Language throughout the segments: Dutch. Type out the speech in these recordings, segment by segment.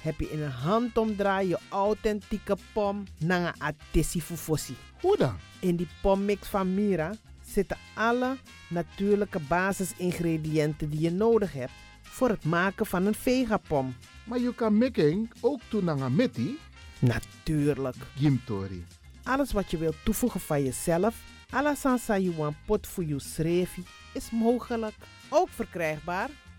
heb je in een handomdraai je authentieke pom naar een. Hoe dan? In die pommix van Mira zitten alle natuurlijke basisingrediënten die je nodig hebt voor het maken van een vegapom. Maar je kan making ook toe naar een meti. Natuurlijk. Gimtori. Alles wat je wilt toevoegen van jezelf, alla sansa you want pot voor je schreefie, is mogelijk. Ook verkrijgbaar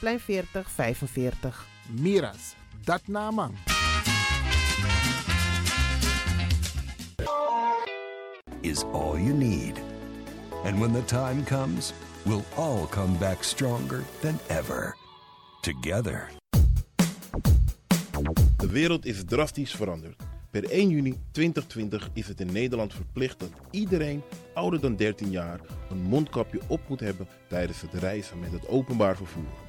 Plein 4045. Miras, dat naman. is all you need. And when the time comes, we'll all come back stronger than ever. Together. De wereld is drastisch veranderd. Per 1 juni 2020 is het in Nederland verplicht dat iedereen ouder dan 13 jaar een mondkapje op moet hebben tijdens het reizen met het openbaar vervoer.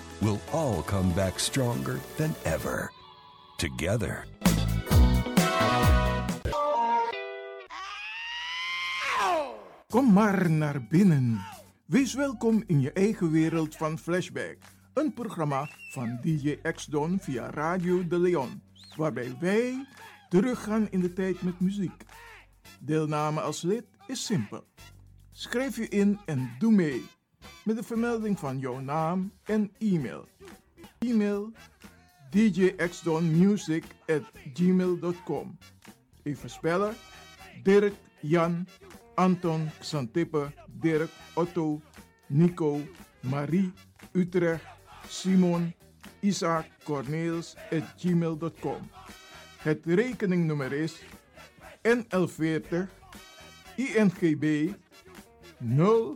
we'll all come back stronger than ever. Together. Kom maar naar binnen. Wees welkom in je eigen wereld van Flashback. Een programma van DJ X-Don via Radio de Leon. Waarbij wij teruggaan in de tijd met muziek. Deelname als lid is simpel. Schrijf je in en doe mee. Met de vermelding van jouw naam en e-mail. E-mail djxdonmusic at gmail.com Even spellen. Dirk, Jan, Anton, Xantippe, Dirk, Otto, Nico, Marie, Utrecht, Simon, Isaac, Corneels gmail.com. Het rekeningnummer is NL40 INGB 0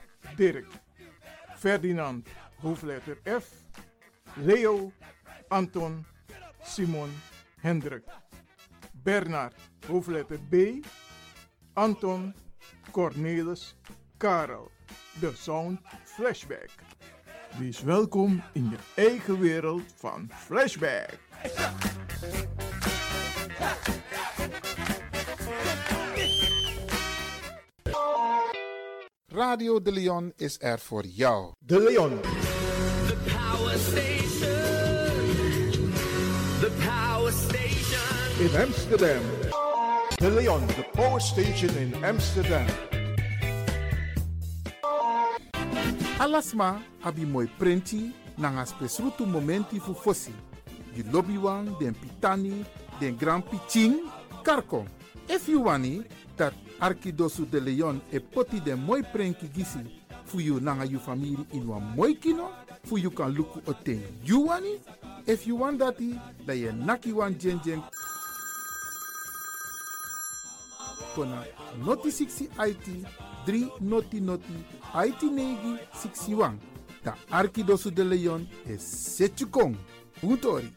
Dirk, Ferdinand, hoofdletter F, Leo, Anton, Simon, Hendrik, Bernard, hoofdletter B, Anton, Cornelis, Karel. De Sound Flashback. Wees welkom in je eigen wereld van Flashback. Radio De Leon is er voor jou. De Leon. The Power Station. The Power Station. In Amsterdam. De Leon, the Power Station in Amsterdam. Alasma, abi mooi printi, nanga spesrutu momenti fu fossi. Di lobbywan, den pitani, den grand pitching, karko. If you wani, dat Arkidosu de Leon e poti den moi prenki gisi fu you nanga you family in wan moi kino, fu you kan luku oten you wani. If you want dati, da ye naki wan jen jen kona noti 60 IT 3 noti noti IT negi 61. Da Arkidosu de Leon e Setchukong. Utori.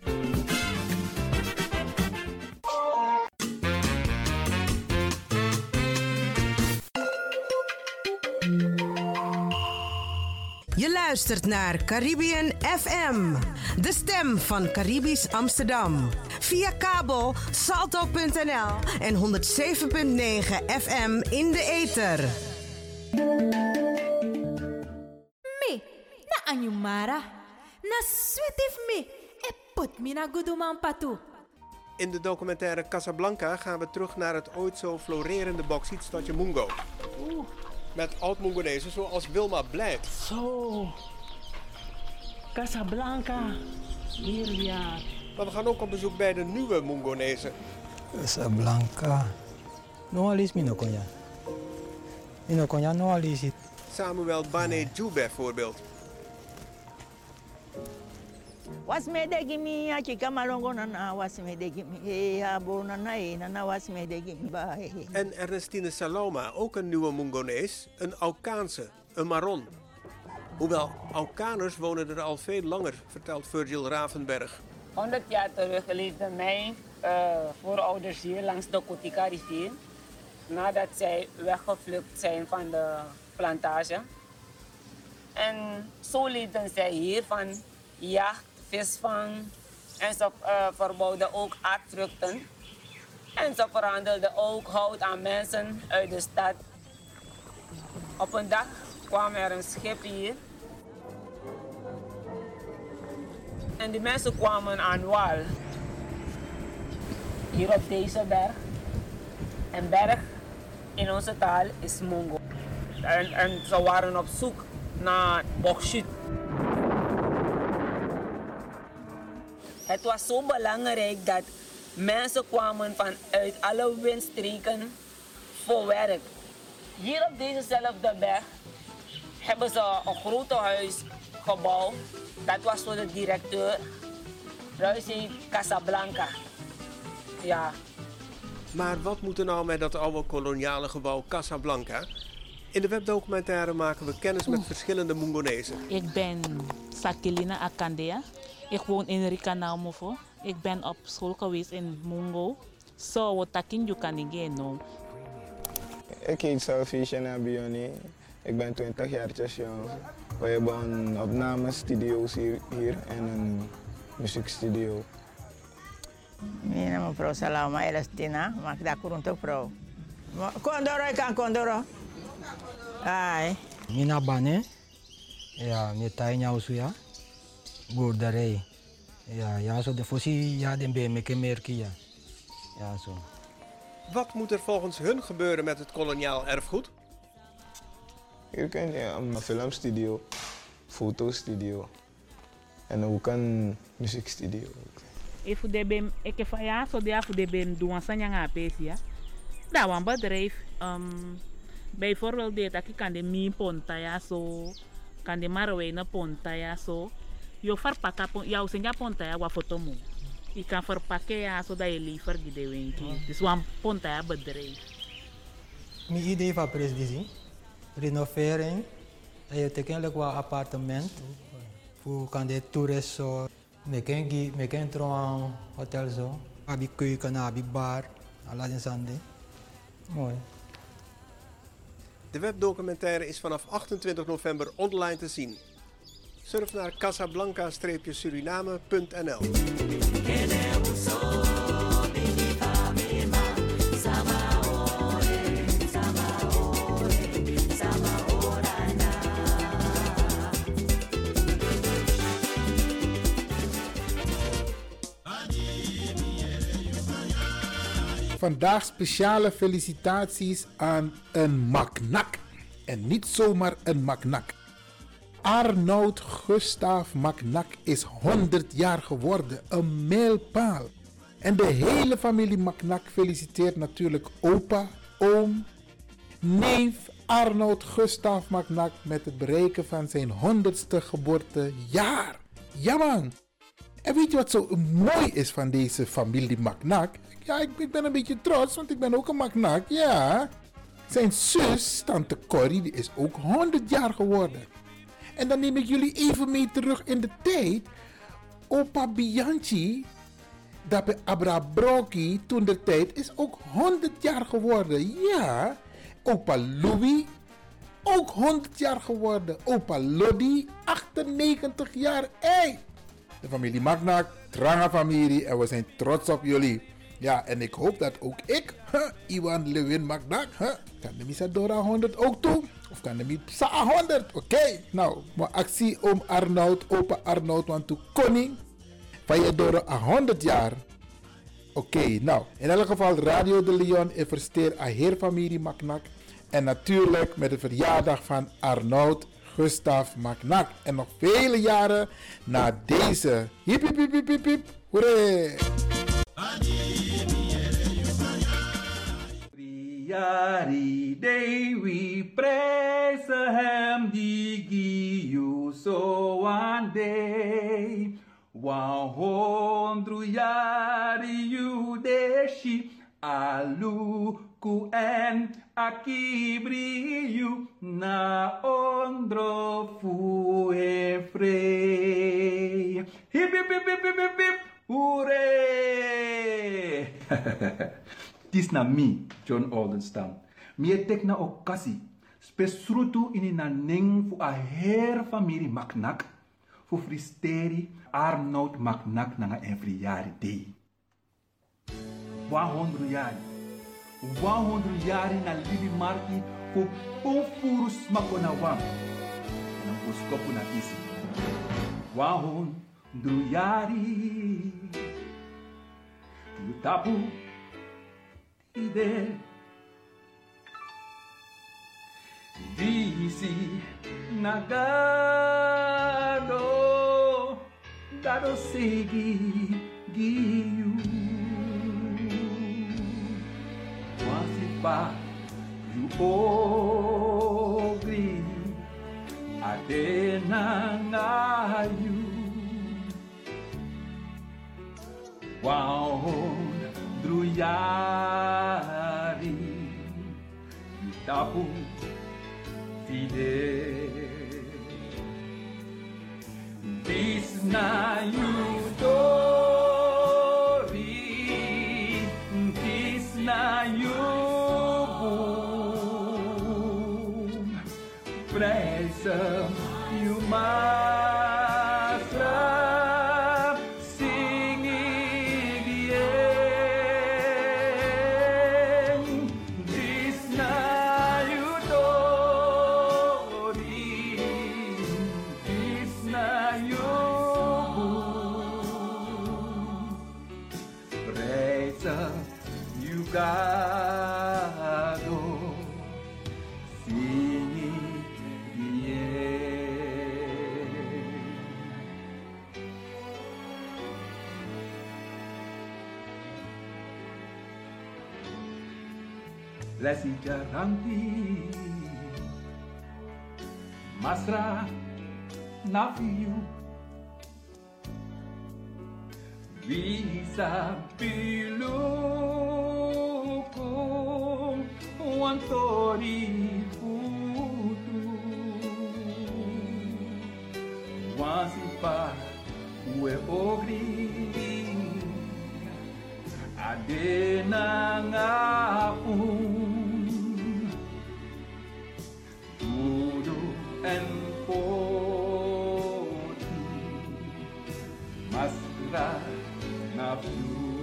Luistert naar Caribbean FM, de stem van Caribisch Amsterdam. Via kabel salto.nl en 107.9 FM in de ether. Me, na anyumara. Na sweetif me. E put me na guduman patu. In de documentaire Casablanca gaan we terug naar het ooit zo florerende bauxietstadje Mungo. Met oud-Mungonezen zoals Wilma Blijt. Zo. Casablanca. Hier ja. Maar we gaan ook op bezoek bij de nieuwe Mungonezen. Casablanca. No alis minokonya. Minokonya no alis it. Samuel Bane Ju bijvoorbeeld. De gimi ba. he, he. En Ernestine Saloma, ook een nieuwe Mungonees, een Aukaanse, een Maron. Hoewel Aukaners wonen er al veel langer, vertelt Virgil Ravenberg. 100 jaar terug leefden mijn eh, voorouders hier langs de Kotika rivier. Nadat zij weggevlucht zijn van de plantage. En zo leefden zij hier van jacht, En ze eh, verbouwden ook aardvruchten. En ze verhandelden ook hout aan mensen uit de stad. Op een dag kwam er een schip hier. En die mensen kwamen aan wal. Hier op deze berg. En berg in onze taal is Mongo. En, en ze waren op zoek naar bauxiet. Het was zo belangrijk dat mensen kwamen vanuit alle windstreken voor werk. Hier op dezezelfde berg hebben ze een grote huis gebouwd. Dat was voor de directeur. Huis heet Casablanca. Ja, Maar wat moet er nou met dat oude koloniale gebouw Casablanca? In de webdocumentaire maken we kennis met verschillende Mungonezen. Ik ben Sakilina Akandea. Ik woon in Rikanamofo. Ik ben op school geweest in Mungo. Zo, wat takin je kan no. Ik heet Selfie Shana Bioni. Ik ben 20 jaar jong. We hebben een opnamestudio's hier, hier en een muziekstudio. Mi nama pro Salama Elastina. Mak da kurunto pro. Ma- Kondoro ikan kondoro. Ai. Mina bane. Ja, mi tai nya usu ya. Boerderij. Ja, ja, zo de fosi ja den be me kemerki ja. Ja, zo. Wat moet er volgens hun gebeuren met het koloniaal erfgoed? Hier kun je een filmstudio, fotostudio en ook een muziekstudio. If de bem, ik heb van ja, zo de af de bem doen nga pesi ja. Daar wan bedrijf. Um, bijvoorbeeld dat ik kan de mi ponta ja zo, kan de marwe na ponta ja zo. Je verpakken, pon- jou senja ponta ja wa foto mo. Je kan verpakken ja zodat je liever die de winkie. Dus wan ponta ja bedrijf. Mi idee van presdisi. Renovering. En je tekent wel appartement. Voor kan de toerist zo. Me ken gi, me ken trouwen hotel zo. Abi keuken, abi bar. Alles in zande. Mooi. De webdocumentaire is vanaf 28 november online te zien. Surf naar casablanca-suriname.nl Vandaag speciale felicitaties aan een maknak. En niet zomaar een maknak. Arnoud Gustav Macnak is 100 jaar geworden. Een mijlpaal. En de hele familie Macnak feliciteert natuurlijk opa, oom, neef Arnoud Gustav Macnak met het bereiken van zijn 100ste geboortejaar. Ja man! En weet je wat zo mooi is van deze familie Macnak? Ja, ik, ik ben een beetje trots, want ik ben ook een Macnak, ja. Zijn zus, tante Corrie, is ook 100 jaar geworden. En dan neem ik jullie even mee terug in de tijd. Opa Bianchi, dat Abra Broki toen de tijd is ook 100 jaar geworden. Ja, opa Louis, ook 100 jaar geworden. Opa Lodi, 98 jaar. Hey, de familie Magnak, trange familie en we zijn trots op jullie. Ja, en ik hoop dat ook ik, huh, Iwan Lewin Magnak, kan de Misadora 100 ook toe? Of kan de Misa 100? Oké, nou, maar actie om Arnoud, opa Arnoud, want toen koning van je door 100 jaar. Oké, nou, in elk geval Radio de Leon investeert aan heer familie Magnak. En natuurlijk met de verjaardag van Arnoud Gustav Magnak. En nog vele jaren na deze. Hip hip hip hip hip hip. Day we praise him digi you so one day hundred yari you deshi aluku en akibri you na ondro fu e frey hip hip hip hip hip hip hip hooray Tis na mi, John Oldenstam. Mi e tek na okasi. Spesrutu ini na ning fu a her familie Maknak. Fu fristeri Arnold Maknak na nga every jaar day. 100 jaar. 100 jaar na libi marki fu pufurus makona wam. Nang puskopu na isi. 100 jari. Yutapu there. DC Nagano Darosegi Giyu Wasipa Yuogri Adena Nayu Wow druiari tapu fide bisna yudo mostrar navio. Visa pelo com Antori Futu. Wansipa ue ogri adena ngapun. Tudo en poti Masra na flu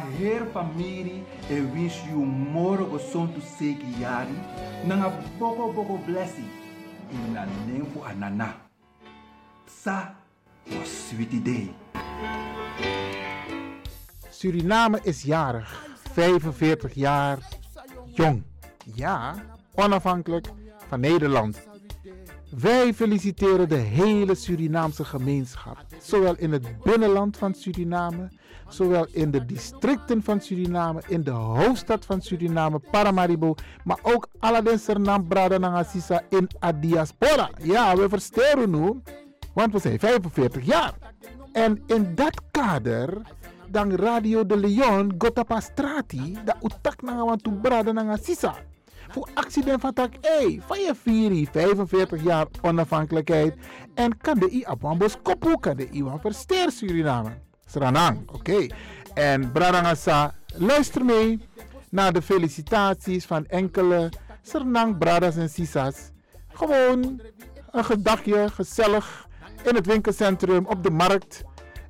her família e wish you moro gosonto seki yari. Nanga boko boko blessing. Ina nempo anana. Sa was sweetie day. Suriname is jarig, 45 jaar jong. Ja, onafhankelijk van Nederland. Wij feliciteren de hele Surinaamse gemeenschap, zowel in het binnenland van Suriname, zowel in de districten van Suriname, in de hoofdstad van Suriname, Paramaribo, maar ook alle den Sernam Brada Nangasisa in a diaspora. Ja, we versteren nu, want we zijn 45 jaar. En in dat kader dan Radio de Leon gotapa strati da utak nanga want tu brada nanga Voor accident van tak, hey, van je vier, 45 jaar onafhankelijkheid. En kan de I Abambos kopu, kan de I van Suriname. Sranang, oké. En Bradangasa, luister mee naar de felicitaties van enkele Sernang Bradas en Sisas. Gewoon een gedagje, gezellig, in het winkelcentrum, op de markt.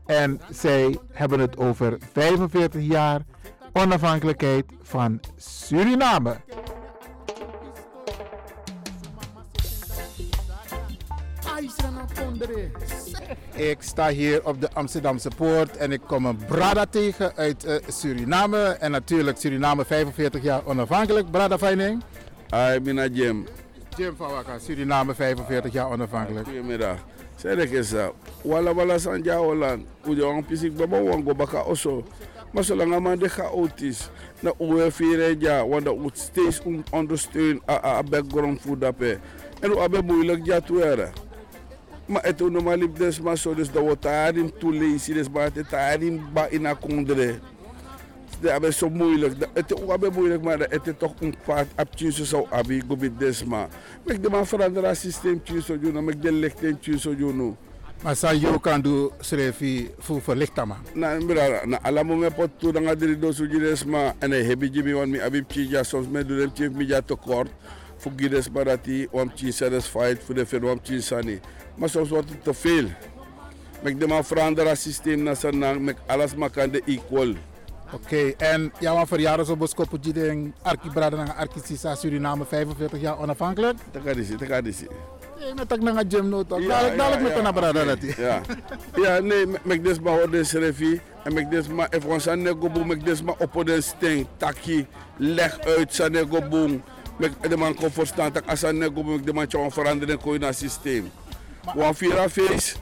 En zij hebben het over 45 jaar onafhankelijkheid van Suriname. Ik sta hier op de Amsterdamse Poort en ik kom een Brada tegen uit uh, Suriname. En natuurlijk Suriname 45 jaar onafhankelijk. Brada Feining. Hi, Mina Jim. Jim van Wakka, Suriname 45 jaar onafhankelijk. Goedemiddag. Zeg ik eens, wala wala sanja Holland. Uja wang pisik baba wang go baka oso. Maar zolang man de chaotisch, na uwe vier jaar, want dat moet steeds ondersteunen a background food dape. En u abe moeilijk ja tuere. Is normaal liep des zo, dus dat wordt daarin toelezen, dus maar het is daarin ba in a kondre. Dat is zo moeilijk. Het is ook moeilijk, maar het is toch een kwaad abtje zo abi go bit des maar. Ik de man veranderen systeem tjuso juno, ik de licht in tjuso juno. Maar sa yo kan do srefi fu verlichta ma. Na mbira na ala mo me pot tu nga diri do su jides ma ene hebi jibi wan mi abi ja soms me do dem chief mi ja tekort. Voor gides barati wam chi satisfied voor de ver wam chi sani. Maar soms wordt het te veel. Mek de man veranderen het systeem na sanang mek alles ma kan de equal. Oké, okay, en jouw ja, verjaardag zo boskopu jideng Arki Brada na Arki Sisa Suriname 45 jaar onafhankelijk? Dat kan niet, dat kan niet. Nee, met tak na gym no toch. Dadelijk dadelijk met na brada dat. Ja. Ja, nee, mek des ma hoor des refi en mek des ma if ons aan nego boom mek des ma op de sting takki leg uit sa nego boom. Mek de man kon verstaan tak as nego boom mek de man veranderen ko in systeem. Wan vira face.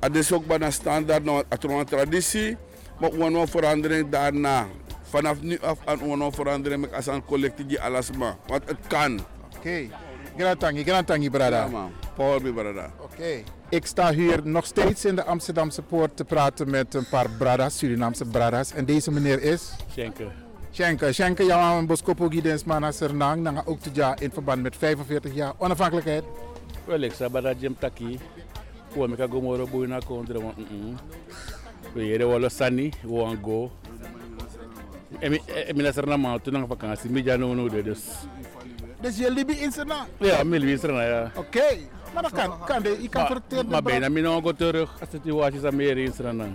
Ades ook bijna standaard nou een traditie. Maar we gaan verandering daarna. Vanaf nu af aan we verandering met als een collectie die alles maar. Want het kan. Oké. Okay. Grantangi, grantangi, brada. Ja, man. Power me, brada. Oké. Okay. Ik sta hier nog steeds in de Amsterdamse poort te praten met een paar bradas, Surinaamse bradas. En deze meneer is? Schenke. Schenke. Schenke, jouw een boskopo gidens mana sernang, nanga ook te ja in verband met 45 jaar onafhankelijkheid. Wel, ik sta bij dat Jim Taki. Kwa meka gomoro boina kontra wan. We yere wala sani, wan go. Emi emi na serna ma tu nang vakansi mi jano no de dus. Dus je libi in Serna? Ja, mi libi in Serna ja. Oké. Okay. Maar dat kan, kan de, je kan verteren. Maar bijna mi go terug als de situatie is meer in Serna.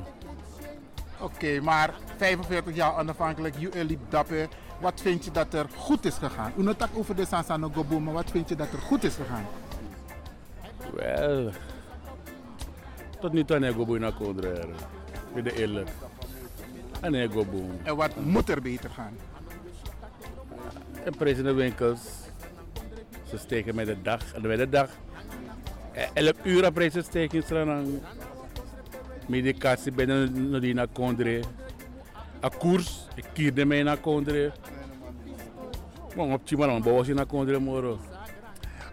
Oké, okay, maar 45 jaar onafhankelijk, je liep dapper. Wat vind je dat er goed is gegaan? U tak over de Sansano Gobo, maar wat vind je dat er goed is gegaan? Wel, tot nu toe heb ik een contraire. Ik ben eerlijk. En ik boom. En wat moet er beter gaan? De prijzen in de winkels. Ze steken met de dag. En met de dag. 11 uur op prijzen steken ze. Medicatie binnen die naar Kondre. A koers, ik kierde mij naar Kondre. Maar op Chimaran bouwen ze naar Kondre moro.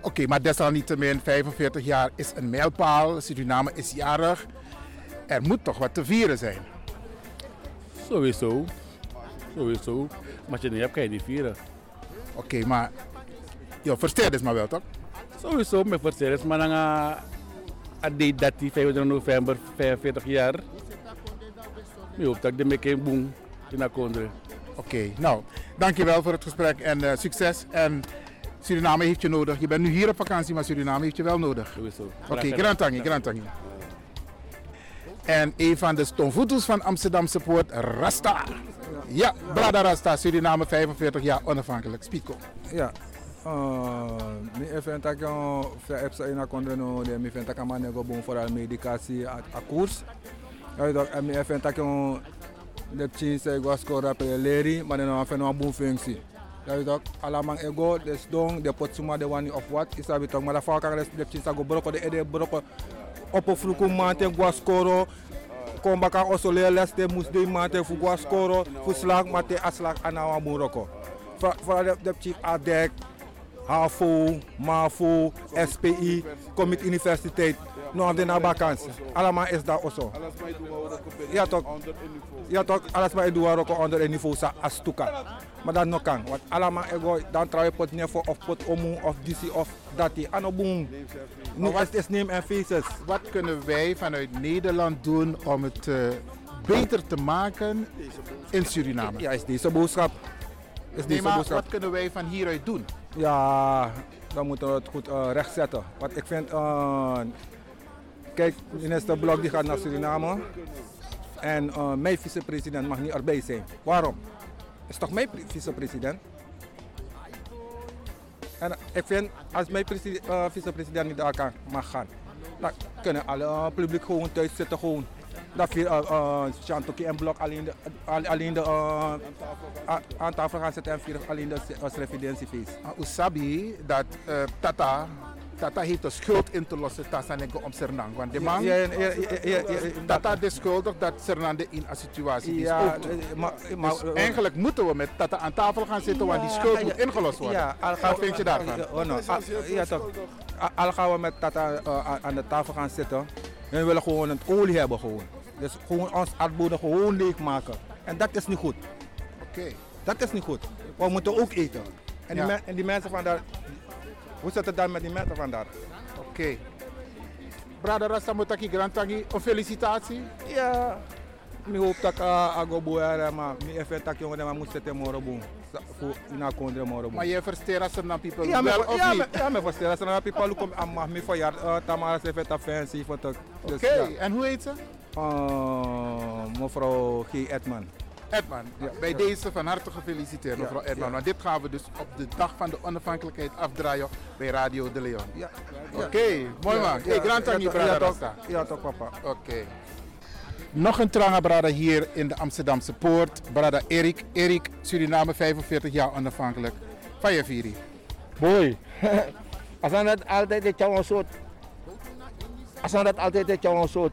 Oké, okay, maar desalniettemin 45 jaar is een mijlpaal. Suriname is jarig. Er moet toch wat te vieren zijn? Sowieso. Sowieso. Maar als je niet hebt, kan je niet vieren. Oké, okay, maar je versteert is maar wel toch? Sowieso, mijn versteerd is maar dan aan die 30, 25 november, 45 jaar. Je hoopt dat ik de een boom in de Oké, okay, nou, dankjewel voor het gesprek en uh, succes. En Suriname heeft je nodig. Je bent nu hier op vakantie, maar Suriname heeft je wel nodig. Oké, okay, grand tangi, grand tangi. En een van de stomvoetels van Amsterdamse Poort, Rasta. Ja, Brada Rasta, Suriname 45 jaar onafhankelijk. Spico. Ja. Uh, mi even tak yo fe epsa ina kondre no de mi fen tak amane go bon for al medicatie a, koers. Ja donc mi even tak yo de chin se go skora pe leri maar no fen no bon functie. Donc ala mang ego des dong de pot de wani of what isa bi tok mara fa de chin sa go broko de ede broko. Opo fruku mate go skoro. Komba ka osole les de mus de mate fu go skoro. Fu slag mate aslag anawa buroko. Fra de chin adek HAVO, MAVO, SPI, kom met Nou, de nabakansen. Allemaal is dat ook zo. Ja toch? Ja toch? Alles maar doen ook onder een niveau sa astuka. Maar dat nog kan. Want allemaal ego dan trouw je pot nevo of pot omu of disi of dati. Ano boom. Nu is het name en faces. Wat kunnen wij vanuit Nederland doen om het uh, beter te maken in Suriname? Ja, is deze boodschap. Is Nee, deze maar boodschap. wat kunnen wij van hieruit doen? Ja, dan moeten we het goed uh, rechtzetten. Want ik vind, uh, kijk, minister Blok die gaat naar Suriname. En uh, mijn vicepresident mag niet erbij zijn. Waarom? Is toch mijn pre- vicepresident? En ik vind, als mijn uh, vicepresident niet daar kan, mag gaan, dan kunnen alle uh, publiek gewoon thuis zitten. Gewoon. Dat viel uh, Chantoki en Blok alleen de, al- alleen de aan tafel gaan zitten en alleen de residentiefeest. Maar Usabi dat eh, Tata, Tata heeft de schuld in te lossen Tassanego om Sernang. Want de man, Ja, ja, ja, Tata is schuldig dat Sernang in een situatie is. Eh, maar- maar- dus eigenlijk moeten we met Tata aan tafel gaan zitten, want die schuld moet ingelost worden. Ja, al Wat vind je daarvan? Ja, oh, ja, toch. Al- Al gaan we met Tata uh, aan- de tafel gaan zitten. En we willen gewoon het olie hebben gewoon. Dus gewoon ons aardbodem gewoon leegmaken. En dat is niet goed. Oké. Dat is niet goed. We moeten ook eten. En die mensen van daar... Hoe zit het dan met die mensen van daar? Oké. Brada Rasta Mutaki Grantangi, een felicitatie. Ja. Ik hoop dat ik uh, go boeien, maar ik even dat jongen maar moet zitten morgen boem. Voor na kondre morgen. Maar je versteert Sernang people Ja, wel of ja, niet? ja, me. Als er nou people komen aan mag me verjaard, uh, Tamara ze dat fancy voor. Dus, Oké, en hoe heet ze? Mevrouw G. Edman. Edman, Ja. bij Ja. deze van harte gefeliciteerd Ja, mevrouw Edman. ja. Want dit gaan we dus op de dag van de onafhankelijkheid afdraaien bij Radio de Leon. Ja. Oké, mooi man. Hey, grand tangi, ja, toch, Rasta. ja, toch papa. Oké. Nog een tranga brada hier in de Amsterdamse Poort. Brada Erik. Erik, Suriname, 45 jaar onafhankelijk. Je Viri. Boy, als aan dat altijd dat jou een soort, als aan dat altijd dat jou een soort,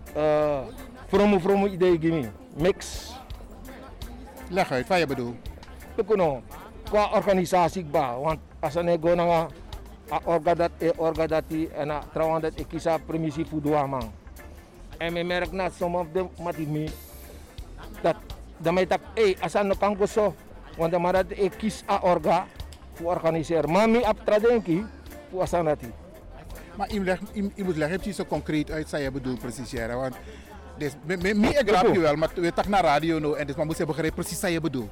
vromo vromo idee gimi, mix. Leg uit, wat je bedoelt. Ik kan qua organisatie ba, want als aan go na orga dat e orga dat die en a trouwens dat ik kies a premisi voor doa man. En me merk na mati me dat dan mij tak eh als kan so, want dan maar dat ik kies a orga voor organiseren. Maar me ap tradenki voor die. Maar je, moet leggen, je zo concreet uit, wat je bedoelt precies, Jera. Want dus, me ik grap je wel, maar we toch naar radio nou, en dus maar moet je begrijpen precies wat je bedoelt.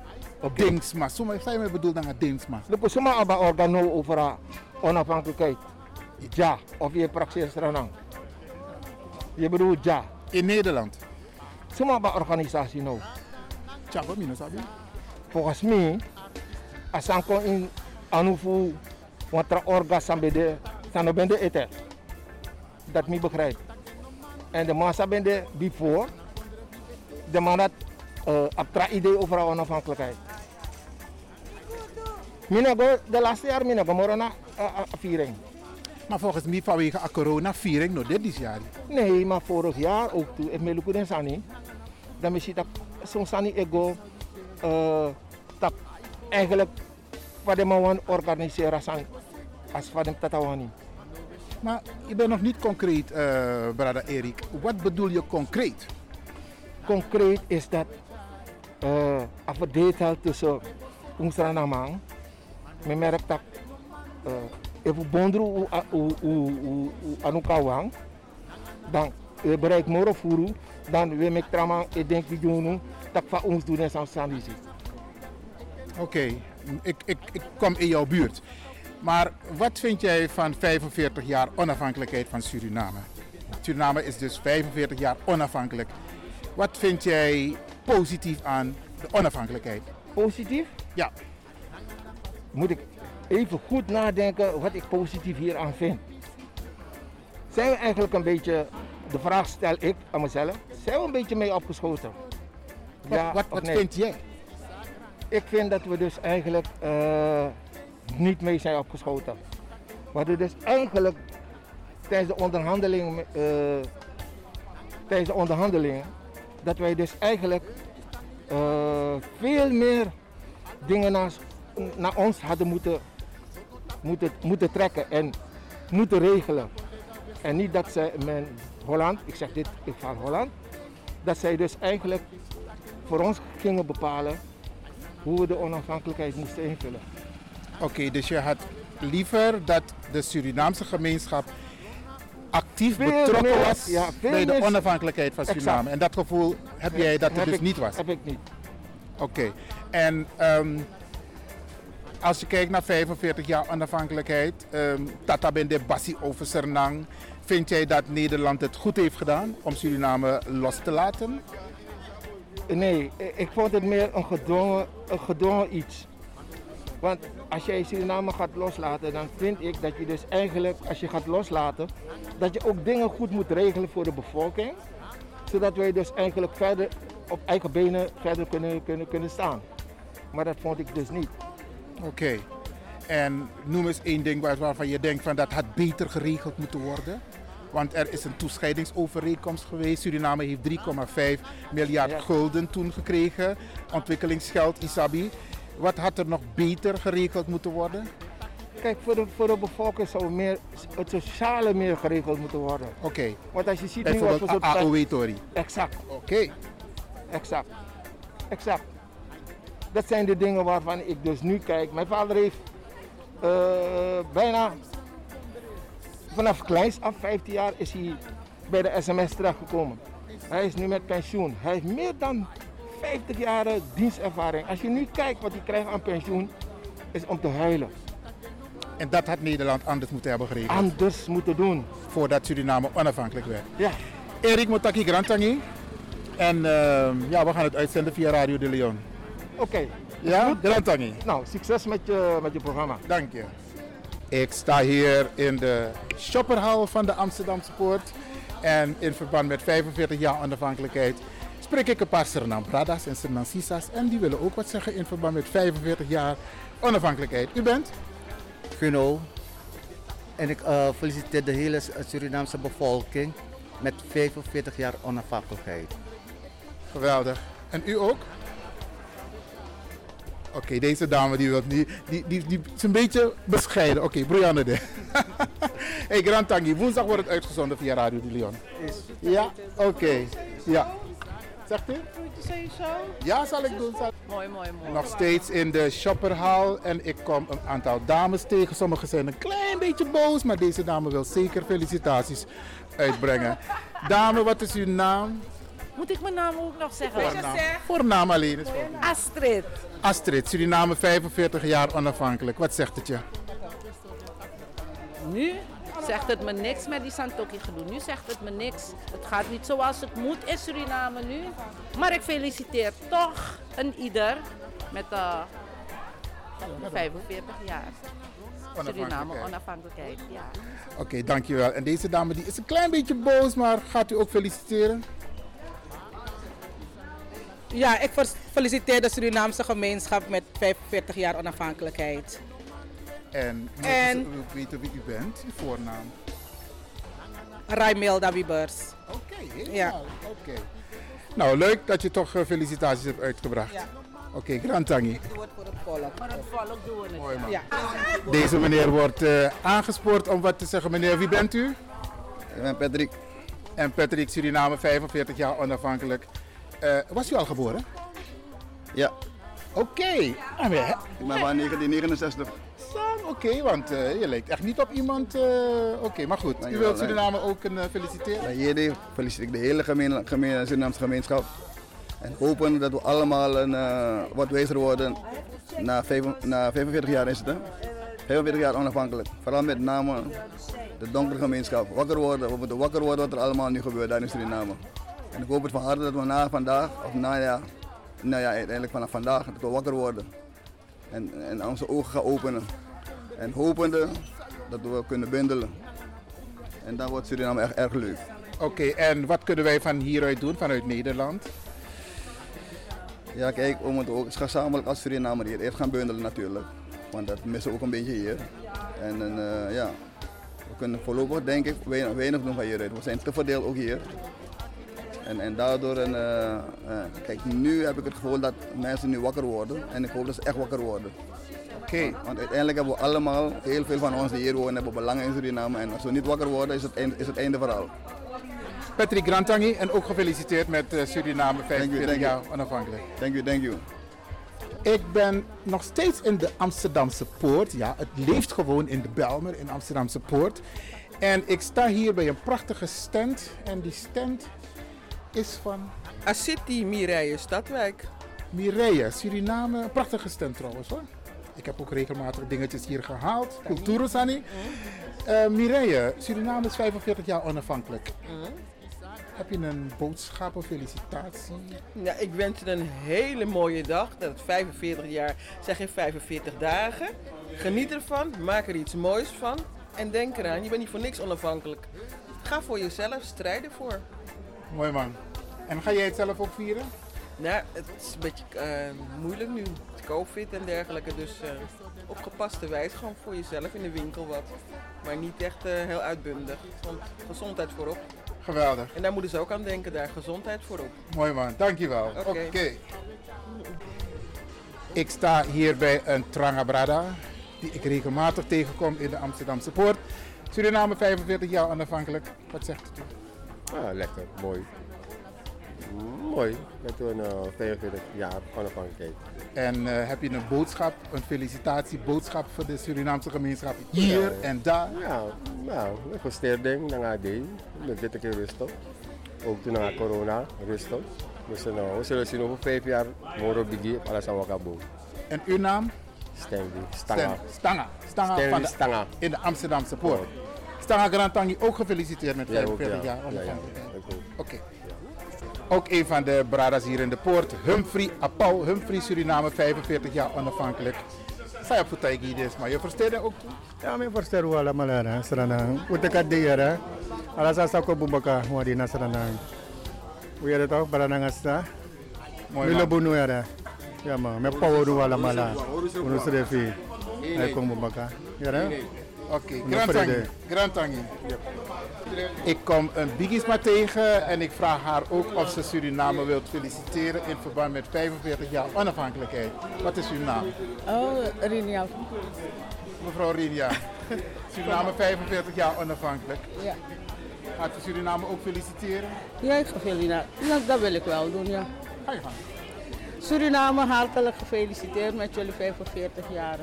Dings, maar sommige wat je bedoelt dan dings, maar. Lepo suma aba organo over onafhankelijkheid. Ja, of je praxis ranang. Je bedoelt ja. In Nederland? Suma aba organisatie nou. Tja, wat minus abi? Volgens mij, als ik in anufu watra orga sambede, sano bende ete. Dat me begrijp. En de massa bende before, de man dat uh, abtra idee over onafhankelijkheid. Mina go, de laatste jaar mina go moro na uh, uh, viering. Maar volgens mij vanwege a corona-viering, nou dit jaar. Nee, maar vorig jaar ook toen ik meluku den sani, dan misschien dat zo'n sani ego uh, dat eigenlijk wat de man organiseren als van de tatawani. Maar je bent nog niet concreet, uh, brada Erik. Wat bedoel je concreet? Concreet is dat uh, als we detail tussen ons ranamang, me merk dat uh, even bondru anu kawang, dan we bereik moro furu, dan we mek tramang e denk vi junu, tak fa ons doen en samsani Oké, ik, ik, ik kom in jouw buurt. Maar wat vind jij van 45 jaar onafhankelijkheid van Suriname? Suriname is dus 45 jaar onafhankelijk. Wat vind jij positief aan de onafhankelijkheid? Positief? Ja. Moet ik even goed nadenken wat ik positief hier aan vind. Zijn we eigenlijk een beetje, de vraag stel ik aan mezelf, zijn we een beetje mee opgeschoten? Wat- wat- of wat nee? vind jij? Ik vind dat we dus eigenlijk eh, niet mee zijn opgeschoten. We hadden dus eigenlijk tijdens de onderhandeling, eh, tijdens de onderhandelingen, dat wij dus eigenlijk eh, veel meer dingen naar, naar ons hadden moeten, moeten, moeten trekken en moeten regelen. En niet dat zij men Holland, ik zeg dit, ik van Holland, dat zij dus eigenlijk voor ons gingen bepalen hoe we de onafhankelijkheid moesten invullen. Oké, dus je had liever dat de Surinaamse gemeenschap actief Veel betrokken meer, was ja, bij de onafhankelijkheid van Exact. Suriname. En dat gevoel heb jij dat het Heb dus ik- niet was? Heb ik niet. Oké, en ehm, als je kijkt naar 45 jaar onafhankelijkheid, ehm, Tata Bende Bassi over Sernang, vind jij dat Nederland het goed heeft gedaan om Suriname los te laten? Nee, ik vond het meer een gedwongen, een gedwongen iets. Want als jij Suriname gaat loslaten, dan vind ik dat je dus eigenlijk, als je gaat loslaten, dat je ook dingen goed moet regelen voor de bevolking. Zodat wij dus eigenlijk verder op eigen benen verder kunnen, kunnen, kunnen staan. Maar dat vond ik dus niet. Oké, en noem eens één ding waar- waarvan je denkt van dat had beter geregeld moeten worden. Want er is een toescheidingsovereenkomst geweest. Suriname heeft 3,5 miljard gulden toen gekregen. Ontwikkelingsgeld, Isabi. Wat had er nog beter geregeld moeten worden? Kijk, voor de, voor de bevolking zou meer, het sociale meer geregeld moeten worden. Oké. Want als je ziet nu wat soort... AOW-tori. Exact. Oké. Exact. Exact. Dat zijn de dingen waarvan ik dus nu kijk. Mijn vader heeft eh, bijna vanaf kleins af, 15 jaar, is hij bij de sms terechtgekomen. Hij is nu met pensioen. Hij heeft meer dan 50 jaar dienstervaring. Als je nu kijkt wat hij krijgt aan pensioen, is om te huilen. En dat had Nederland anders moeten hebben geregeld. Anders moeten doen. Voordat Suriname onafhankelijk werd. Ja. Erik Motaki Grantangi. En ehm, ja, we gaan het uitzenden via Radio de Leon. Oké. Ja, Grantangi. Nou, succes met je, met je programma. Dank je. Ik sta hier in de shopperhal van de Amsterdamse Poort. En in verband met 45 jaar onafhankelijkheid spreek ik een paar Suriname Bradas en Suriname Sisas. En die willen ook wat zeggen in verband met 45 jaar onafhankelijkheid. U bent? Guno. En ik eh, feliciteer de hele Surinaamse bevolking met 45 jaar onafhankelijkheid. Geweldig. En u ook? Oké, deze dame die wil niet, die, die, die is een beetje bescheiden. Oké, Brianne de. hey, Grand Tangi, woensdag wordt het uitgezonden via Radio de Leon. Ja, oké. Ja. Zegt u? Groetjes zo. Ja, zal ik doen. Zal... Mooi, mooi, mooi. Nog steeds in de shopperhal en ik kom een aantal dames tegen. Sommigen zijn een klein beetje boos, maar deze dame wil zeker felicitaties uitbrengen. Dame, wat is uw naam? Moet ik mijn naam ook nog zeggen? Voornaam, voornaam alleen is voornaam. Astrid. Astrid, Suriname 45 jaar onafhankelijk. Wat zegt het je? Nu zegt het me niks met die Santoki gedoe. Nu zegt het me niks. Het gaat niet zoals het moet in Suriname nu. Maar ik feliciteer toch een ieder met uh, 45 jaar. Suriname onafhankelijkheid, ja. Oké, dankjewel. En deze dame die is een klein beetje boos, maar gaat u ook feliciteren? Ja, ik feliciteer de Surinaamse gemeenschap met 45 jaar onafhankelijkheid. En, En- weten wie u bent, uw voornaam. Raimilda Wiebers. Oké, Ja. Oké. Nou, leuk dat je toch eh, felicitaties hebt uitgebracht. Oké, Grand Tangi. Doe het voor het volk. Maar het volk doen we het. Mooi man. Ja. Deze meneer wordt eh, aangespoord om wat te zeggen. Meneer, wie bent u? Ik ben Patrick. En Patrick, Suriname, 45 jaar onafhankelijk. Eh, was u al geboren? Ja. Oké. Ah, maar, hè? Ik ben van 1969. Oké, want eh, je lijkt echt niet op iemand. eh, Oké, maar goed. U wilt. Suriname ook een, eh, feliciteren? Jullie feliciteer ik de hele gemeen, gemeen, Surinaamse gemeenschap. En hopen dat we allemaal een, eh, wat wijzer worden. Na, vijf, na 45 jaar is het, hè? 45 jaar onafhankelijk. Vooral met name de donkere gemeenschap. Wakker worden. We moeten wakker worden wat er allemaal nu gebeurt daar in Suriname. En ik hoop het van harte dat we na vandaag, of na ja, nou ja, uiteindelijk vanaf vandaag, dat we wakker worden. En, en onze ogen gaan openen. En hopende dat we kunnen bundelen. En dan wordt Suriname echt erg leuk. Oké, en wat kunnen wij van hieruit doen, vanuit Nederland? Ja, kijk, we moeten ook gezamenlijk als Suriname hier eerst gaan bundelen natuurlijk. Want dat missen we ook een beetje hier. En eh, ja, we kunnen voorlopig denk ik weinig, weinig doen van hieruit. We zijn te verdeeld ook hier. En, en daardoor, en, eh, eh, kijk, nu heb ik het gevoel dat mensen nu wakker worden. En ik hoop dat ze echt wakker worden. Oké. Want uiteindelijk hebben we allemaal, heel veel van ons die hier wonen, hebben belang in Suriname. En als we niet wakker worden, is het, eind- is het einde verhaal. Patrick Grantangi en ook gefeliciteerd met eh, Suriname 45 thank you. jaar onafhankelijk. Thank you, thank you. Ik ben nog steeds in de Amsterdamse Poort. Ja, het leeft gewoon in de Belmer, in Amsterdamse Poort. En ik sta hier bij een prachtige stand. En die stand is van... Acity Mireille Stadwijk. Mireille, Suriname. Een prachtige stand trouwens hoor. Ik heb ook regelmatig dingetjes hier gehaald. Cultuursani. Eh Mireille, Suriname is 45 jaar onafhankelijk. Heb je een boodschap of felicitatie? Ja, ik wens je een hele mooie dag. Dat het 45 jaar, zeg je 45 dagen. Geniet ervan, maak er iets moois van. En denk eraan, je bent niet voor niks onafhankelijk. Ga voor jezelf, strijd ervoor. Mooi man. En ga jij het zelf ook vieren? Nou, het is een beetje eh, moeilijk nu. Covid en dergelijke. Dus eh, op gepaste wijze gewoon voor jezelf in de winkel wat. Maar niet echt eh, heel uitbundig. Want gezondheid voorop. Geweldig. En daar moeten ze ook aan denken, daar gezondheid voorop. Mooi man, dankjewel. Oké. Oké. Ik sta hier bij een Trangabrada, die ik regelmatig tegenkom in de Amsterdamse Poort. Suriname 45 jaar onafhankelijk. Wat zegt u? Ah, lekker, mooi. Mooi, met een eh, 45 jaar onafhankelijkheid. En eh, heb je een boodschap, een felicitatieboodschap voor de Surinaamse gemeenschap hier Ja. en daar? Ja, nou, een versterking naar AD. Met dit keer rustig. Ook toen na corona, rustig. Dus uh, we zullen zien over vijf jaar, moro alles aan wakabo. En uw naam? Stanley, Stanga. Stan- Stanga. Stanga van de, Stanga. in de Amsterdamse Poort. Stanga Grantangi ook gefeliciteerd met Ja, ook, 45 ja. jaar Ja, ja, onafhankelijkheid. ik ook. Oké. Ook een van de bradas hier in de poort, Humphrey Apau. Humphrey Suriname, 45 jaar onafhankelijk. Saya putai gides, maar je versteert ook toe? Ja, me forster wala malana sarana. Utaka de yara. Ala sa sa ko bumbaka wadi na sarana. Uya de to barana ngasta. Mooi Milo man. bunu yara. Ya ma, me power wala mala. Unu srefi. Ay ko bumbaka. Yara. Oké, vrede. Grantangi. Ik kom een Bigisma tegen en ik vraag haar ook of ze Suriname wilt feliciteren in verband met 45 jaar onafhankelijkheid. Wat is uw naam? Oh, Rinia. Mevrouw Rinja. Suriname 45 jaar onafhankelijk. Ja. Gaat u Suriname ook feliciteren? Ja, ik gefeliciteerd. Ja, dat wil ik wel doen, ja. Ga je gang. Suriname, hartelijk gefeliciteerd met jullie 45 jaar.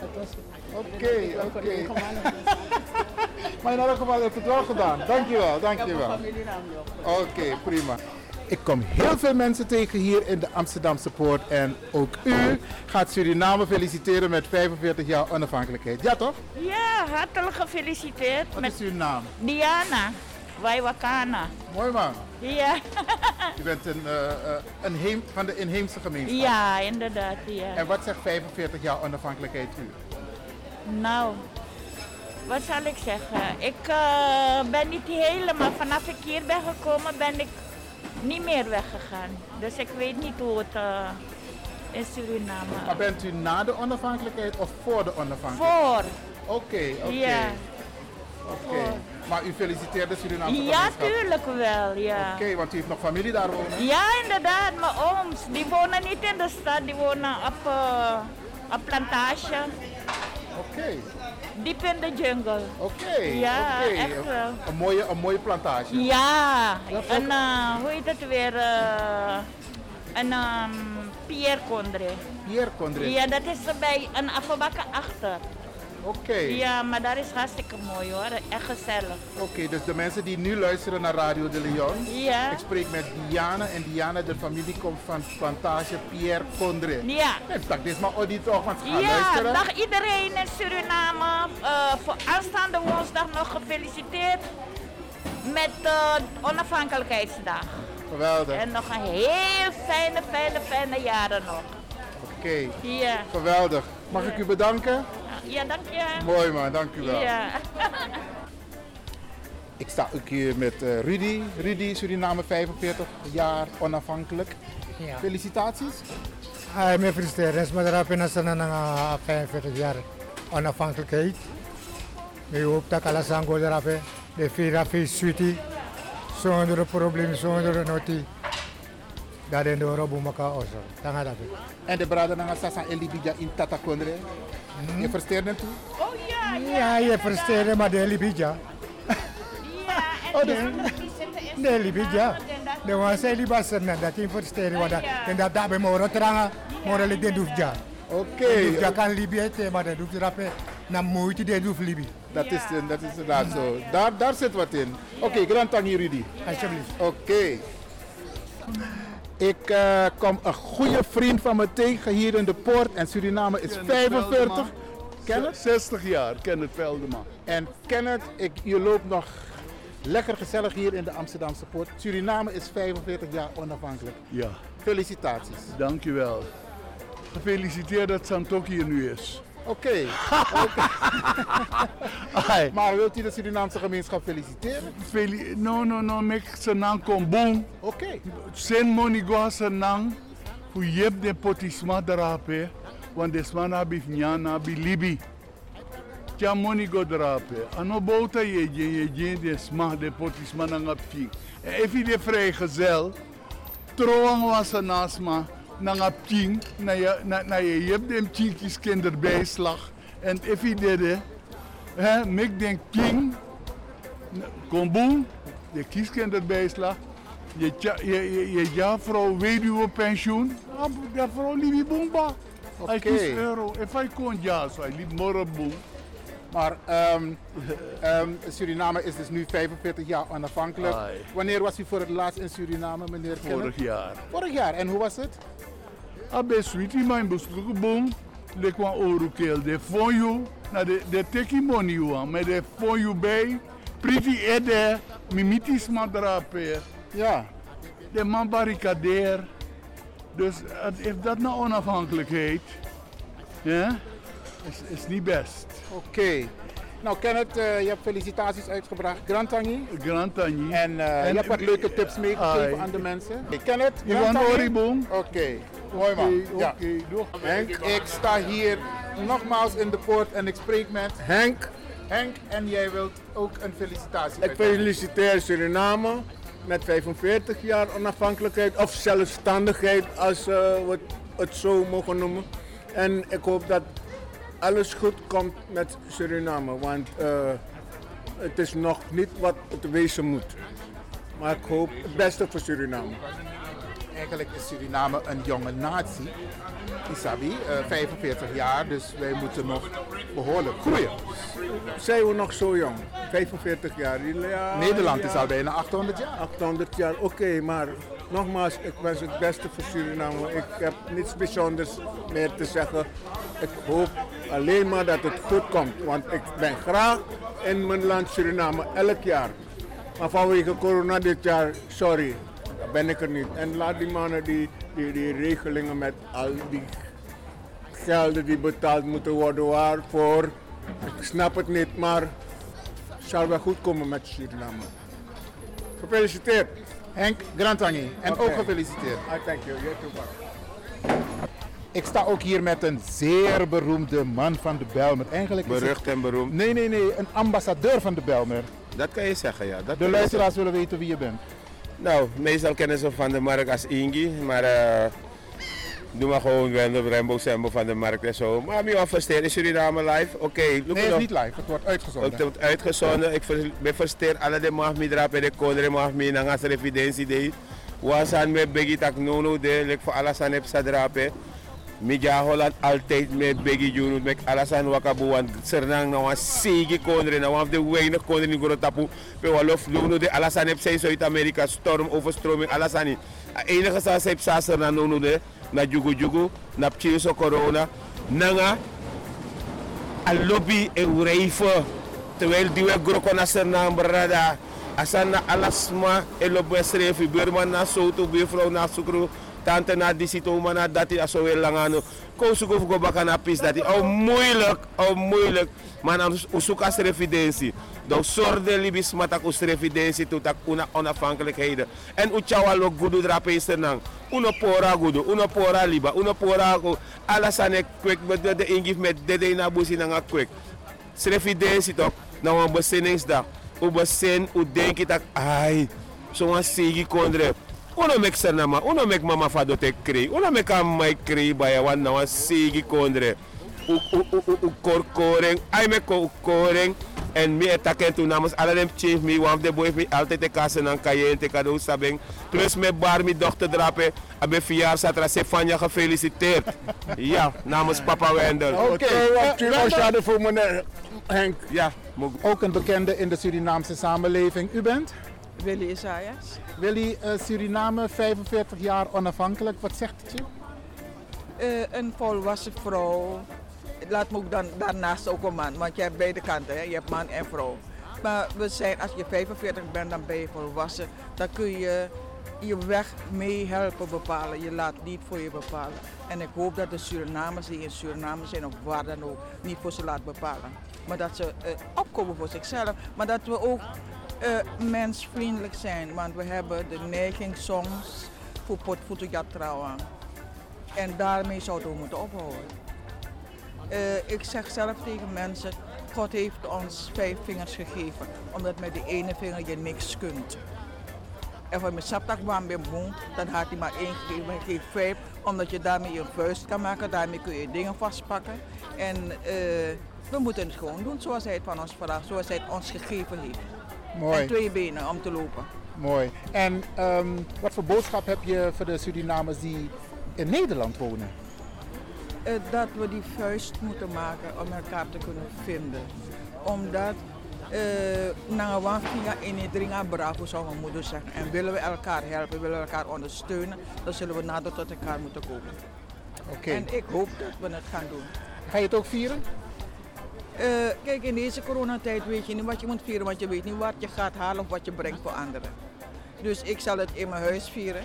Dat was Oké, oké. Maar in elk geval heeft het wel gedaan. Dankjewel, dankjewel. Oké, prima. Ik kom heel veel mensen tegen hier in de Amsterdamse Poort. En ook u gaat Suriname feliciteren met 45 jaar onafhankelijkheid. Ja toch? Ja, hartelijk gefeliciteerd. Wat met is uw naam? Diana Waiwakana. Mooi man. Ja. U bent een, eh, een heem, van de inheemse gemeenschap. ja, inderdaad. Ja. En wat zegt 45 jaar onafhankelijkheid u? Nou, wat zal ik zeggen? Ik eh, ben niet helemaal, vanaf ik hier ben gekomen, ben ik niet meer weggegaan. Dus ik weet niet hoe het eh, in Suriname. Maar bent u na de onafhankelijkheid of voor de onafhankelijkheid? Voor. Oké, oké. Ja. Oké. Maar u feliciteert de Surinaamse Ja, tuurlijk wel, ja. Oké, want u heeft nog familie daar wonen? Ja, inderdaad. Mijn ooms, die wonen niet in de stad, die wonen op, op plantage. Oké. Diep in de jungle. Oké, Ja, echt wel. Een mooie, een mooie plantage. Ja, een, eh, hoe heet het weer? eh, een ehm, Pierre Condré. Pierre Condré? Ja, dat is bij een afvalbakken achter. Oké. Ja, maar daar is hartstikke mooi hoor, echt gezellig. Oké, dus de mensen die nu luisteren naar Radio de Leon. Ja. Ik spreek met Diana en Diana, de familie komt van plantage Pierre Condré. Ja. Ik dacht, dit is maar Odie toch, want ze gaan Ja, luisteren. dag iedereen in Suriname. Eh, voor aanstaande woensdag nog gefeliciteerd. met eh, onafhankelijkheidsdag. Geweldig. En nog een heel fijne, fijne, fijne jaren nog. Oké. Ja. Geweldig. Mag ik u bedanken? Ja, dank je. Mooi man, dank u wel. Ja. Ik sta ook hier met eh, Rudy. Rudy, Suriname 45 jaar onafhankelijk. Ja. Felicitaties. Hij me feliciteren. Het is maar als een 45 jaar onafhankelijkheid. Ik hoop dat alles aan goed erop is. De vira feest. Zonder problemen, zonder noti. Dat in de Europa elkaar ook. Dan gaat dat. En de braden naar Sasa en Libya in Tatakondre. Je versteert hem toe? Oh ja, Ja, je versteert maar de Libija. Oh, de De Libija. De was hij liba serna dat in versteren wat dat. En dat dat bij moro tranga, moro de doefja. Oké. Doefja kan Libië te, maar de doefja rappe na moeite de doef Libië. Dat is, dat is inderdaad zo. Daar, daar zit wat in. Oké, grand tangi Rudy. Alsjeblieft. Oké. Ik eh, kom een goede vriend van me tegen hier in de poort. En Suriname is 45. Kenneth? 60 jaar, Kenneth Veldeman. En Kenneth, ik, je loopt nog lekker gezellig hier in de Amsterdamse poort. Suriname is 45 jaar onafhankelijk. Ja. Felicitaties. Dankjewel. Gefeliciteerd dat Santok hier nu is. Oké. Oké. maar wilt u de Surinaamse gemeenschap feliciteren? Feli no, no, no, mek senang kombong. Oké. Sen monigo senang, fu yep de potisma drape, want desma na bif nyana bi libi. Tja monigo drape. Ano bouta je je je je desma de potisma na ngapti. Efi de vrijgezel, trouwang was een asma, na ngapting, na je na na je yep dem kinderbijslag. En efi de hè, mek denk king, Komboen, je kieskinderbijslag, je, tja- je, je, je ja-vrouw weduwepensioen, ah, ja vrouw libi boomba. Hij Oké. kiest euro. En hij kon ja, zo hij liep morgen boom. Maar ehm, ehm, Suriname is dus nu 45 jaar onafhankelijk. Ai. Wanneer was u voor het laatst in Suriname, meneer Kenneth? Vorig jaar. Vorig jaar. En hoe was het? Abe boom, de kwam orukeel, de voor you, na de de teki wan, met de you bij, pretty ede, mimitis madrape. Ja. De man barricadeer. Dus heeft dat nou onafhankelijkheid, ja, is, is niet best. Oké. Nou Kenneth, eh, je hebt felicitaties uitgebracht. Grand Tangi. Grand Tangi. En, eh, En- je hebt wat leuke tips meegegeven aan de mensen. Hey, Kenneth, Je Grand van Tangi? Oriboom. Oké, mooi man. Oké, Ja. oké, doe. Henk, ik sta hier nogmaals in de poort en ik spreek met Henk. Henk en jij wilt ook een felicitatie Ik feliciteer Suriname met 45 jaar onafhankelijkheid of zelfstandigheid als eh, we het zo mogen noemen. En ik hoop dat alles goed komt met Suriname, want eh, het is nog niet wat het wezen moet. Maar ik hoop het beste voor Suriname. Eigenlijk is Suriname een jonge natie. Isabi, eh 45 jaar, dus wij moeten nog behoorlijk groeien. Zijn we nog zo jong? 45 jaar. Ja, Nederland is al bijna 800 jaar. 800 jaar, oké, maar nogmaals, ik wens het beste voor Suriname. Ik heb niets bijzonders meer te zeggen. Ik hoop alleen maar dat het goed komt, want ik ben graag in mijn land Suriname, elk jaar. Maar vanwege corona dit jaar, sorry, ben ik er niet. En laat die mannen die, die, die regelingen met al die gelden die betaald moeten worden waarvoor. Ik snap het niet, maar het zal wel goed komen met Suriname. Gefeliciteerd. Henk Grantangi. En ook gefeliciteerd. I thank you. You too, bye. Ik sta ook hier met een zeer beroemde man van de Belmer. Eigenlijk is het- Berucht en beroemd. Nee, nee, nee. Een ambassadeur van de Belmer. Dat kan je zeggen, ja. Dat De luisteraars willen weten wie je bent. Nou, meestal kennen ze van de markt als Ingi, maar eh doe maar gewoon Wendel, Rembo, Sembo van de markt en zo. Maar mi versteer in Suriname live, oké. look Nee, het is niet live. Het wordt uitgezonden. Het wordt uitgezonden. Ik ben versteer alle de mag mi drapen de code mag mi na ngas evidentie de. Wasan me begi tak nono de lek voor alles aan heb sa drapen. Ja Holland altijd met begi junut met alles aan wakabu wan sernang na wan sigi kondre wan of de weinig kondre ni goro tapu. Pe walof nono de alles aan heb zijn Zuid-Amerika storm overstroming alles aan niet. Enige sa heb sa serna nono de na jugu jugu na pchiso corona. Nanga a lobby e ureifa terwijl die we groko na sernang brada Asan na alasma elo besrefi burma na soto buurvrouw na sukru tante na disito na dati aso wel langano ko suko fuko baka na pis dati. Oh moeilijk oh moeilijk dan zoek als evidentie donc sorde libis matak us evidentie to tak una onafhankelijkheden en uchawa lo gudu drape is er nang. Uno pora gudu uno pora liba uno pora ko alasane kwek de de ingif met de de na busi na kwek. Evidentie toch na wan besinningsdag u besin u denk dat ai so wan sigi kondre uno mek sanama uno mek mama fado te krei uno mek am mai krei baya wan na wan sigi kondre u u u u u kor koreng ai me ko koreng en mi etaken tu namens alle dem chief mi want de boy mi altijd te kassen aan kayen te cadeau sabeng plus me bar mi dochter drape abe vier satra Stefania gefeliciteerd ja namens papa Wendel Oké, okay, uh, voor meneer Henk. Ja, ook een bekende in de Surinaamse samenleving. U bent? Willy Isaias. Willy, uh, Suriname 45 jaar onafhankelijk. Wat zegt het je? Uh, een volwassen vrouw. Laat me ook dan, daarnaast ook een man, want je hebt beide kanten. Hè? Je hebt man en vrouw. Maar we zijn, als je 45 bent, dan ben je volwassen. Dan kun je je weg mee helpen bepalen. Je laat niet voor je bepalen. En ik hoop dat de Surinamers die in Suriname zijn of waar dan ook, niet voor ze laat bepalen. Maar dat ze uh, opkomen voor zichzelf. Maar dat we ook uh, mensvriendelijk zijn. Want we hebben de neiging soms voor potvoetenjat trouwen. En daarmee zouden we moeten ophouden. Uh, ik zeg zelf tegen mensen, God heeft ons vijf vingers gegeven. Omdat met die ene vinger je niks kunt. En van mijn saptak ben dan had hij maar één gegeven. Maar geeft vijf, omdat je daarmee je vuist kan maken. Daarmee kun je dingen vastpakken. En uh, we moeten het gewoon doen zoals hij het van ons vraagt. Zoals hij het ons gegeven heeft. Mooi. En twee benen om te lopen. Mooi. En um, wat voor boodschap heb je voor de Surinamers die in Nederland wonen? Uh, dat we die vuist moeten maken om elkaar te kunnen vinden. Omdat na een via in dringa bravo zou mijn moeder zeggen. En willen we elkaar helpen, willen we elkaar ondersteunen, dan zullen we nader tot elkaar moeten komen. Oké. En ik hoop dat we het gaan doen. Ga je het ook vieren? Uh, kijk, in deze coronatijd weet je niet wat je moet vieren, want je weet niet wat je gaat halen of wat je brengt voor anderen. Dus ik zal het in mijn huis vieren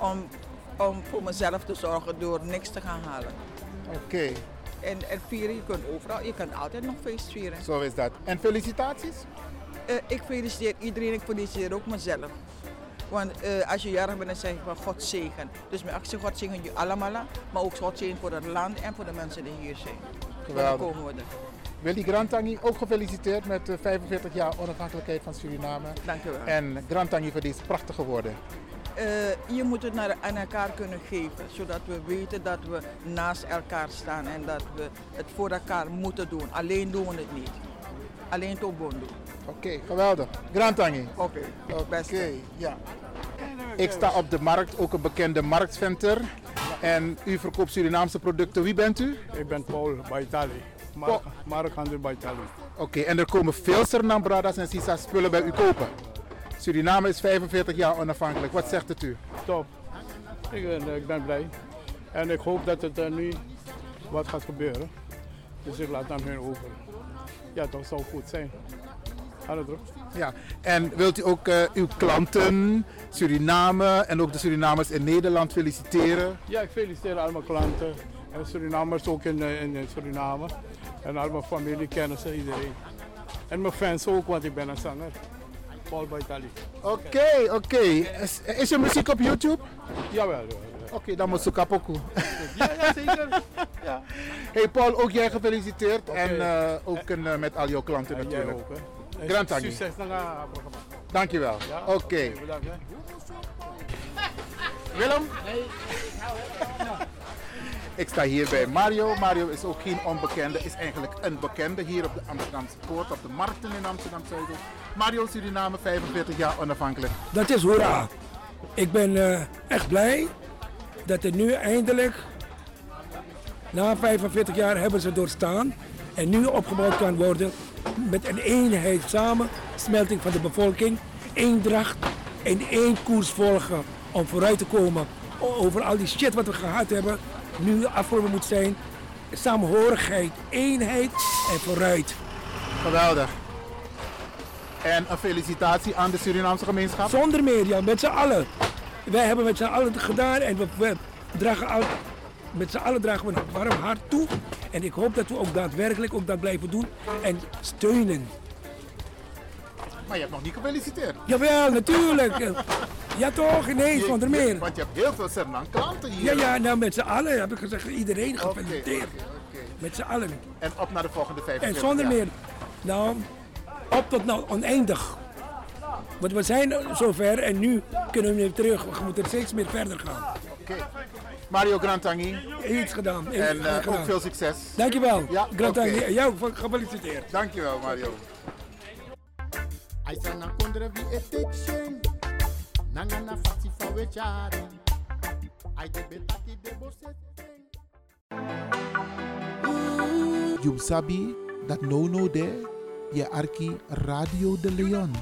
om, om voor mezelf te zorgen door niks te gaan halen. Oké. En, en vieren, je kunt overal, je kunt altijd nog feest vieren. Zo is dat. En felicitaties? Uh, ik feliciteer iedereen, ik feliciteer ook mezelf. Want uh, als je jarig bent, dan zeg ik van God zegen. Dus mijn actie God zegen je allemaal, maar ook God zegen voor het land en voor de mensen die hier zijn. Geweldig. Dan komen we er. Willy Grantangi, ook gefeliciteerd met de 45 jaar onafhankelijkheid van Suriname. Dank u wel. En Grantangi voor deze prachtige woorden. Uh, je moet het naar, aan elkaar kunnen geven, zodat we weten dat we naast elkaar staan en dat we het voor elkaar moeten doen. Alleen doen we het niet. Alleen Tobon doen. Oké, okay, geweldig. Grantangi. Oké, okay. Oké, ja. Ik sta op de markt, ook een bekende marktventer. En u verkoopt Surinaamse producten. Wie bent u? Ik ben Paul Baitali. Mark, Markhandel Baitali. Oké, okay, en er komen veel Suriname Bradas en Sisa spullen bij u kopen. Suriname is 45 jaar onafhankelijk. Wat zegt het u? Top. Ik ben, ik ben blij. En ik hoop dat het er nu wat gaat gebeuren. Dus ik laat aan hun over. Ja, dat zou goed zijn. Hallo druk. Ja, en wilt u ook uh, uw klanten, Suriname en ook de Surinamers in Nederland feliciteren? Ja, ik feliciteer al mijn klanten en Surinamers ook in, in Suriname. En al mijn familie, kennissen, iedereen. En mijn fans ook, want ik ben een zanger. Paul Baitali. Oké, okay, oké. Okay. Is, is je muziek op YouTube? Jawel. jawel. Oké, okay, dan moet zoeken pokoe. Ja, ja, zeker. Ja. Hey Paul, ook jij gefeliciteerd. En uh, ook uh, met al jouw klanten en natuurlijk. Jij ook, hè. Grand Succes naar het programma. Dankjewel. Ja? Oké. Willem? Nee. Ik sta hier bij Mario. Mario is ook geen onbekende, is eigenlijk een bekende hier op de Amsterdamse Poort, op de markten in Amsterdam Zuidoost. Mario Suriname, 45 jaar onafhankelijk. Dat is hoera. Ik ben uh, echt blij dat er nu eindelijk, na 45 jaar hebben ze doorstaan en nu opgebouwd kan worden met een eenheid samen, smelting van de bevolking, eendracht en één koers volgen om vooruit te komen over al die shit wat we gehad hebben nu afgelopen moet zijn. Samenhorigheid, eenheid en vooruit. Geweldig. En een felicitatie aan de Surinaamse gemeenschap. Zonder meer, ja, met z'n allen. Wij hebben met z'n allen het gedaan en we, we dragen al, met z'n allen dragen we een warm hart toe. En ik hoop dat we ook daadwerkelijk ook dat blijven doen en steunen. Maar je hebt nog niet gefeliciteerd. Jawel, natuurlijk. Ja toch, nee, zonder meer. Want je hebt heel veel Sernang klanten hier. Ja, ja, nou met z'n allen heb ik gezegd, iedereen gefeliciteerd. Met z'n allen. En op naar de volgende vijf En zonder meer. Nou, op tot nou oneindig. Want we zijn zover en nu kunnen we weer terug. We moeten steeds meer verder gaan. Oké. Mario Grantangi. Iets gedaan. En gedaan. ook veel succes. Dankjewel. Ja, Grantangi. Jou gefeliciteerd. Dankjewel Mario. Aisa na kondre vi etekshen Nanga na fasi fa wechari Ai de betaki de boseteng You sabi dat no no de je arki Radio de Leon.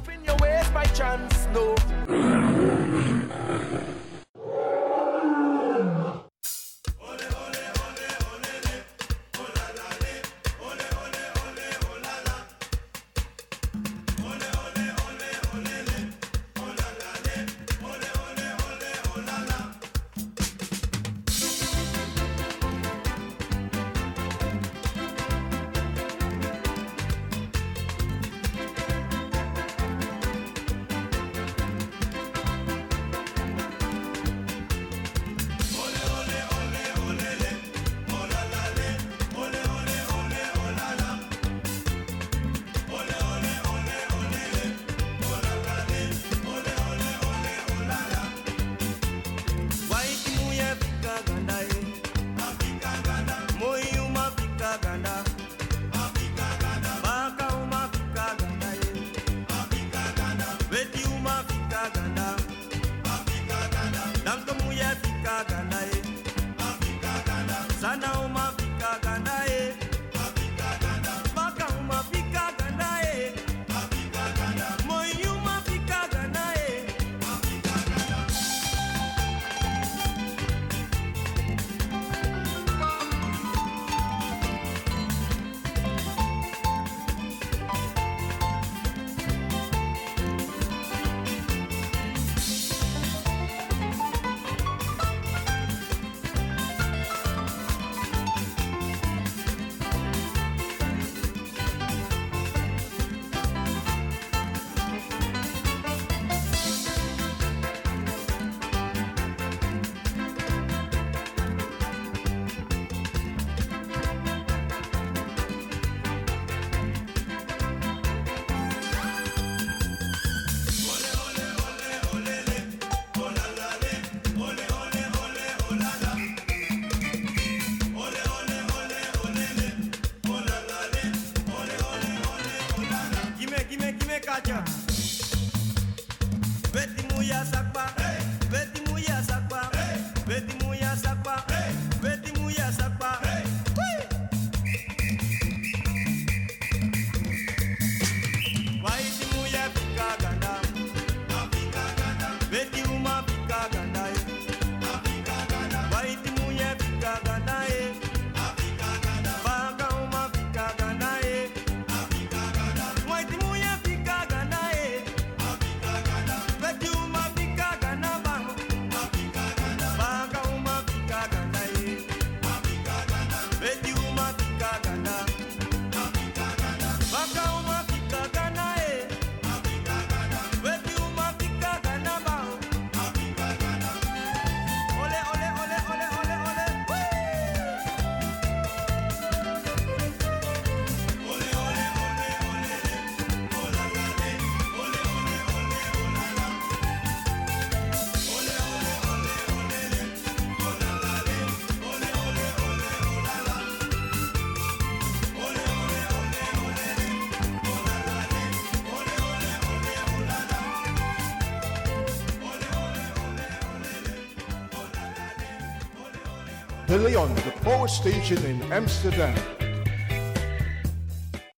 On the power station in Amsterdam.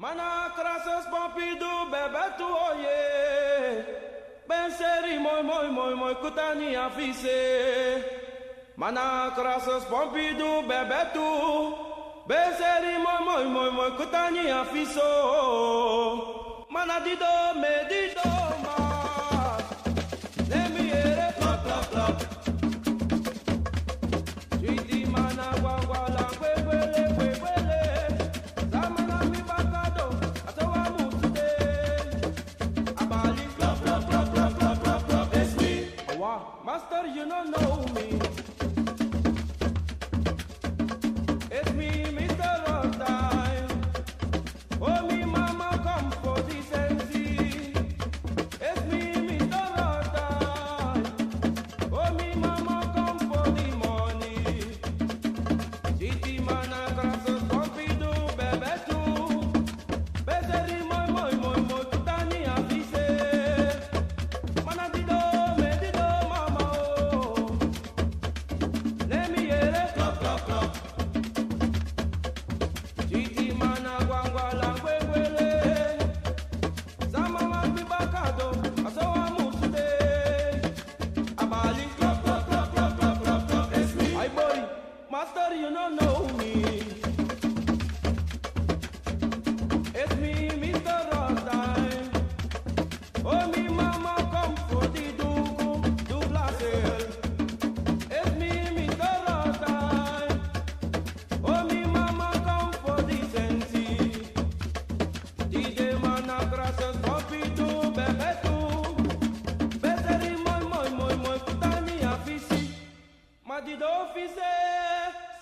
Mana bebe tu oye. Ben seri moi moi moi moi kutani afise. Mana bebe tu Ben seri moi moi moi moi kutani afiso. Mana dido me dido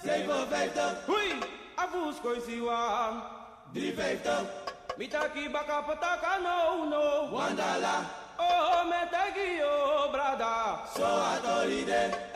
Say for Veto. Hui! A vos de Driveto. Me taki baka potaka no no. Wandala. Oh, me taki brada. So a Eh.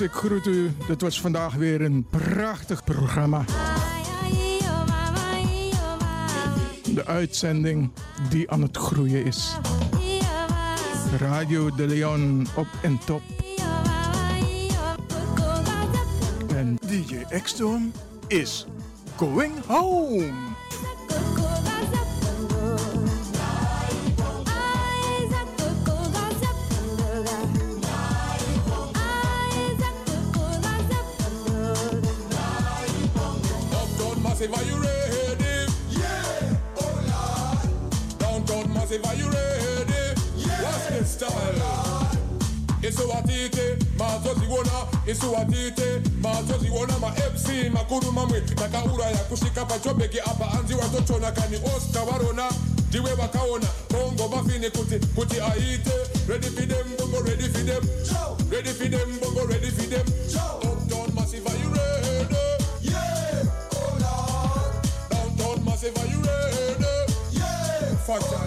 ik groet u. Dit was vandaag weer een prachtig programma. De uitzending die aan het groeien is. Radio de Leon op en top. En DJ Ekstorm is going home. kuwa tete mazoziona mafc makuru mamwe. Takauraya kusvika pachobheki apa hanzi watotona kani oscar varona ndiwe vakaona bongo mafini kuti kuti aite. Ready for them bongo ready for them. Ready for them bongo ready for them. Uptown massive are you ready? Yeah. Oh lord. Downtown massive are you ready? Yeah. Factor